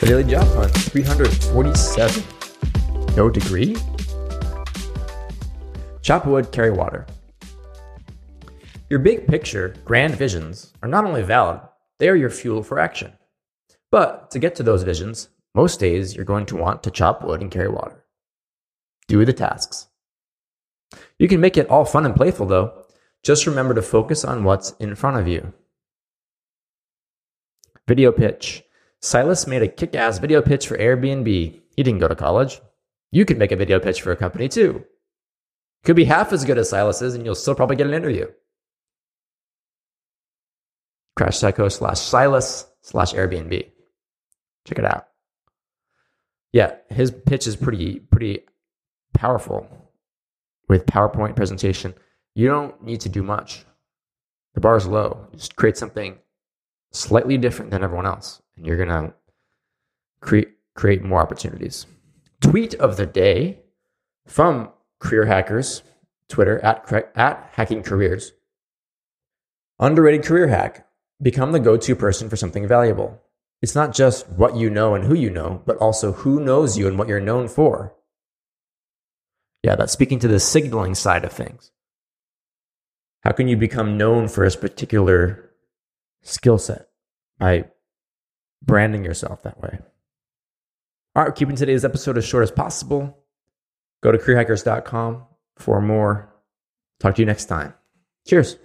Daily Job Hunt 347. No degree? Chop wood, carry water. Your big picture, grand visions are not only valid, they are your fuel for action. But to get to those visions, most days you're going to want to chop wood and carry water. Do the tasks. You can make it all fun and playful though. Just remember to focus on what's in front of you. Video pitch. Silas made a kick ass video pitch for Airbnb. He didn't go to college. You could make a video pitch for a company too. Could be half as good as Silas's, and you'll still probably get an interview. Crash Psycho slash Silas slash Airbnb. Check it out. Yeah, his pitch is pretty pretty powerful with PowerPoint presentation. You don't need to do much. The bar is low. Just create something slightly different than everyone else, and you're gonna create create more opportunities. Tweet of the day from Career Hackers Twitter at at Hacking Careers. Underrated career hack: become the go-to person for something valuable. It's not just what you know and who you know, but also who knows you and what you're known for. Yeah, that's speaking to the signaling side of things. How can you become known for a particular skill set? By branding yourself that way. All right, keeping today's episode as short as possible. Go to careerhackers.com for more. Talk to you next time. Cheers.